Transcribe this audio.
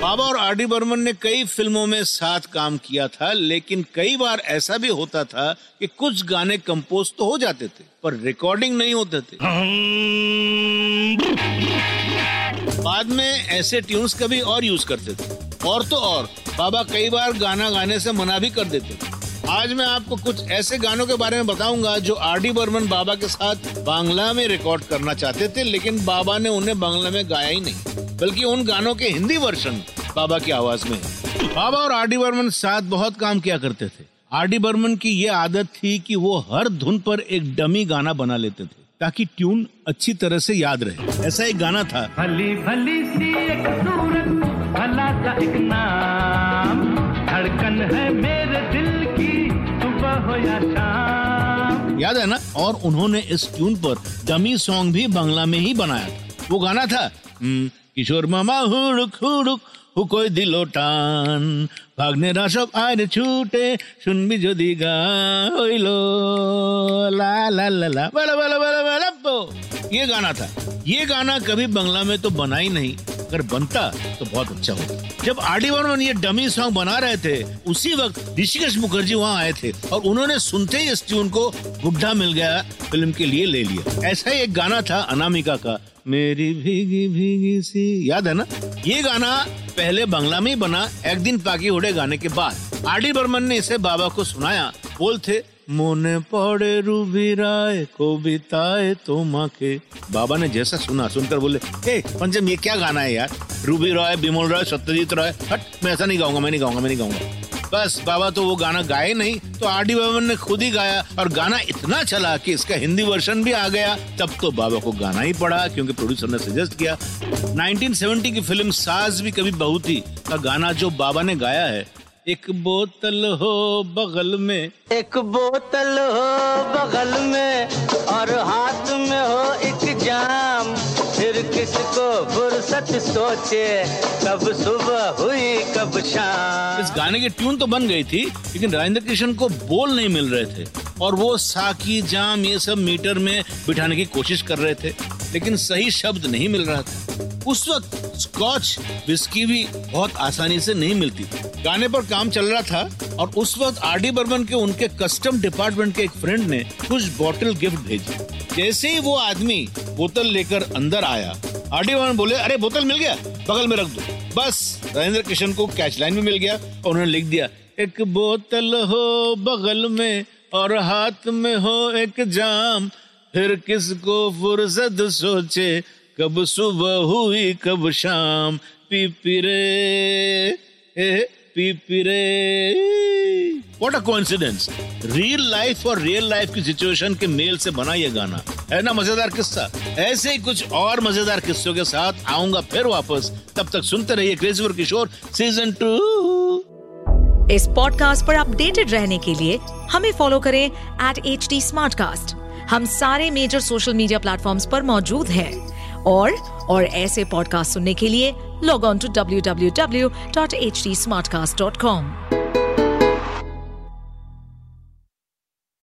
बाबा और R D Burman ने कई फ़िल्मों में साथ काम किया था, लेकिन कई बार ऐसा भी होता था कि कुछ गाने कंपोज तो हो जाते थे, पर रिकॉर्डिंग नहीं होते थे। बाद में ऐसे ट्यून्स कभी और यूज़ करते थे। और तो और, बाबा कई बार गाना गाने से मना भी कर देते थे। आज मैं आपको कुछ ऐसे गानों के बारे में बताऊँगा जो आर डी बर्मन बाबा के साथ बांग्ला में रिकॉर्ड करना चाहते थे, लेकिन बाबा ने उन्हें बांग्ला में गाया ही नहीं। बल्कि उन गानों के हिंदी वर्षन बाबा की आवाज़ में। बाबा और आर डी बर्मन साथ बहुत काम किया करते थे। आर डी बर्मन की ये आदत थी कि वो हर धुन पर एक डमी गाना बना लेते थे ताकि ट्यून अच्छी तरह से याद रहे। ऐसा एक गाना था। भली भली सी एक सूरत भला का एक नाम। धड़कन है मेरे दिल की सुबह हो या शाम। याद है ना? और उन्होंने इस ट्यून पर डमी सॉन्ग भी बांग्ला में ही बनाया था। वो गाना था हम्म, किशोर मामा हुड़ुक हुड़ुक হুকই দিল টান ভাগ্নেরা সব আর ছুটে শুনবি যদি গান হইল লা লা লা লা বালা বালা बाला बाला बो। ये गाना था ये गाना कभी बंगला में तो बना ही नहीं अगर बनता तो बहुत अच्छा होता जब आर डी बर्मन ये डमी सॉन्ग बना रहे थे उसी वक्त ऋषिकेश मुखर्जी वहाँ आए थे और उन्होंने सुनते ही इस ट्यून को बुढ़ा मिल गया फिल्म के लिए ले लिया ऐसा ही एक गाना था अनामिका का मेरी भीगी भीगी सी याद है ना ये गाना पहले बांग्ला में ही बना एक दिन पाकी उड़े गाने के बाद आर डी बर्मन ने इसे बाबा को सुनाया बोलते মনে পড়ে রুবি রায় কবিতায় তোমাকে बाबा ने जैसा सुना सुनकर बोले हे पंचम ये क्या गाना है यार रूबी रॉय बिमल रॉय सत्यजीत रॉय हट मैं ऐसा नहीं गाऊंगा मैं नहीं गाऊंगा मैं नहीं गाऊंगा बस बाबा तो वो गाना गाए नहीं तो आर डी बर्मन ने खुद ही गाया और गाना इतना चला कि इसका हिंदी वर्षन भी आ गया। तब तो बाबा को गाना ही पड़ा, क्योंकि प्रोड्यूसर ने सजेस्ट किया। 1970 की फ़िल्म साज भी कभी बहुत थी का गाना जो बाबा ने गाया है। एक बोतल हो बगल में। एक बोतल हो बगल में और हाथ में हो एक जाम। फिर किसको फुर्सत सोचे हुई कब इस गाने की ट्यून तो बन गई थी, लेकिन राजेंद्र कृष्ण को बोल नहीं मिल रहे थे। और वो साकी, जाम, ये सब मीटर में बिठाने की कोशिश कर रहे थे, लेकिन सही शब्द नहीं मिल रहा था। उस वक्त स्कॉच विस्की भी बहुत आसानी से नहीं मिलती। गाने पर काम चल रहा था, और उस वक्त आर डी बर्मन के उनके कस्टम डिपार्टमेंट के एक फ्रेंड ने कुछ बॉटल गिफ्ट भेजी। जैसे ही वो आदमी बोतल लेकर अंदर आया आर डी बोले अरे बोतल मिल गया? बगल में रख दो। बस राजेंद्र कृष्ण को कैच लाइन भी मिल गया और उन्होंने लिख दिया एक बोतल हो बगल में और हाथ में हो एक जाम। फिर किसको फुर्सत सोचे कब सुबह हुई कब शाम। पी पी रे ए, पी पी रे। What a coincidence! Real life और रियल लाइफ की सिचुएशन के मेल से बना ये गाना। है ना मज़ेदार किस्सा? ऐसे ही कुछ और मज़ेदार किस्सों के साथ आऊँगा फिर वापस। तब तक सुनते रहिए crazy for Kishore season two इस पॉडकास्ट पर अपडेटेड रहने के लिए हमें फॉलो करें एट एच टी हम सारे मेजर सोशल मीडिया प्लेटफॉर्म्स पर मौजूद हैं। और और ऐसे पॉडकास्ट सुनने के लिए log on to W W W dot H T Smartcast dot com